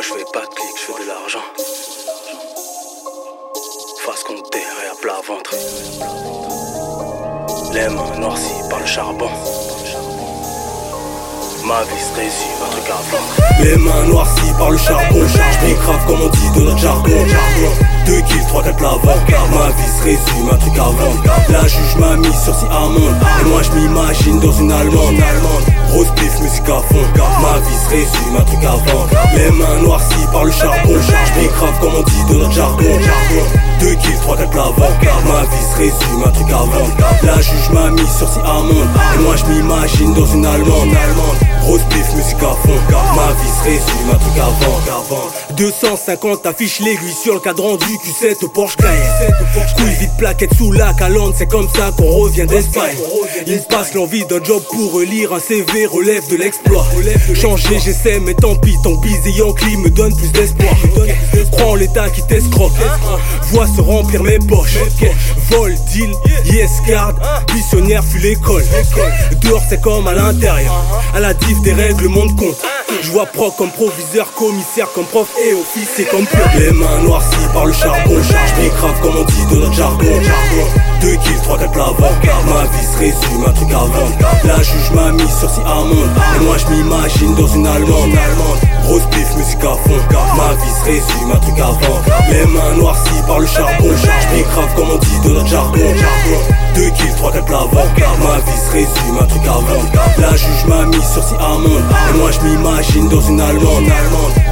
je fais pas de clic, je fais de l'argent. Face terre et à plat ventre. Les mains noircies par le charbon. Ma vie se résume, un truc à vendre. Les mains noircies par le charbon. Je grave comme on dit de notre jargon. 2 kills, 3 4 lavants. Ma vie se résume, un truc vendre. La juge m'a mis sur si amende. Et moi je m'imagine dans une allemande. Rose pif, musique à fond. Ma vie se résume, un truc vendre. Les mains noircies par le charbon. Je grave comme on dit de notre jargon. 2 kills, 3 4 lavants. Ma vie se résume, un truc vendre. La juge m'a mis sur si amende. Et moi je m'imagine dans une allemande. Rose pif, musique à fond. Ma vie se résume, un truc vendre. 250 affiches l'aiguille sur le cadran du Q7 au Porsche Cayenne. Couille vite plaquette sous la calandre, c'est comme ça qu'on revient d'Espagne. Il se passe l'envie d'un job pour relire un CV, relève de l'exploit. Changer, j'essaie, mais tant pis, ton bise et Yankee me donne plus d'espoir. Crois en l'état qui t'escroque, vois se remplir mes poches. Vol, deal, yes, garde, missionnaire, fuit l'école. Dehors, c'est comme à l'intérieur. À la diff des règles, le monde compte. Je vois proc comme proviseur, commissaire comme prof et officier comme pur. Les mains noircies par le charbon. Je grave comme on dit de notre jargon. 2 kills, 3 4 lavants. Ma vie se résume, un truc vendre. La juge m'a mis sur si amende. Et moi je m'imagine dans une allemande. Rose pif, musique à fond. Ma vie se résume, un truc vendre. Les mains noircies par le charbon. Je grave comme on dit de notre jargon. 2 kills, 3 4 lavants. Ma vie se résume, un truc vendre. La juge m'a mis sur si amende. Et moi je m'imagine dans une allemande.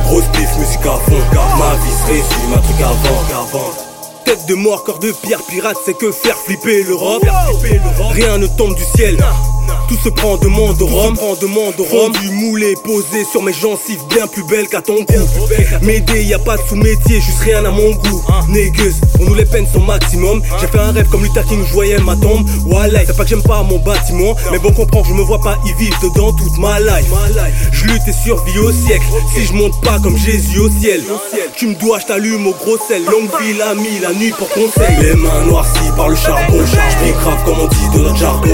Rose pif, musique à fond. Ma vie se résume, un truc vendre. Tête de mort, corps de pierre, pirate, c'est que faire flipper l'Europe. Rien ne tombe du ciel. Tout se prend de monde au rhum, prend de monde au rhum. Du moulé posé sur mes gencives, bien plus belle qu'à ton cou. M'aider, y a pas de sous-métier, juste rien à mon goût. Négueuse, on nous les peine son maximum. J'ai fait un rêve comme Luther King, je voyais ma tombe. Wallah, c'est pas que j'aime pas mon bâtiment, mais bon, comprends, je me vois pas y vivre dedans toute ma life. Je lutte et survis au siècle. Si je monte pas comme Jésus au ciel, tu me dois, je t'allume au gros sel. Longue vie, l'ami, la nuit pour conseil. Les mains noircies par le charbon. Je grave comme on dit de notre jargon.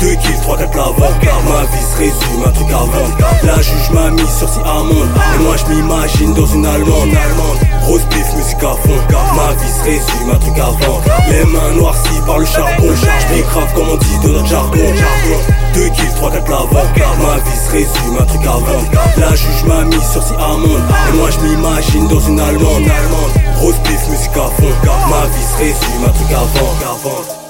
2 kills, 3 4 lavants. Ma vie se résume, un truc à vendre. La juge m'a mis sur si amende. Et moi je m'imagine dans une allemande. Rose pif, musique à fond. Ma vie se résume, un truc à vendre. Les mains noircies par le charbon. Je grave comme on dit de notre jargon. 2 kills, 3 4 lavants. Ma vie se résume, un truc à vendre. La juge m'a mis sur si amende. Et moi je m'imagine dans une allemande. Rose pif, musique à fond. Ma vie se résume, un truc à vendre.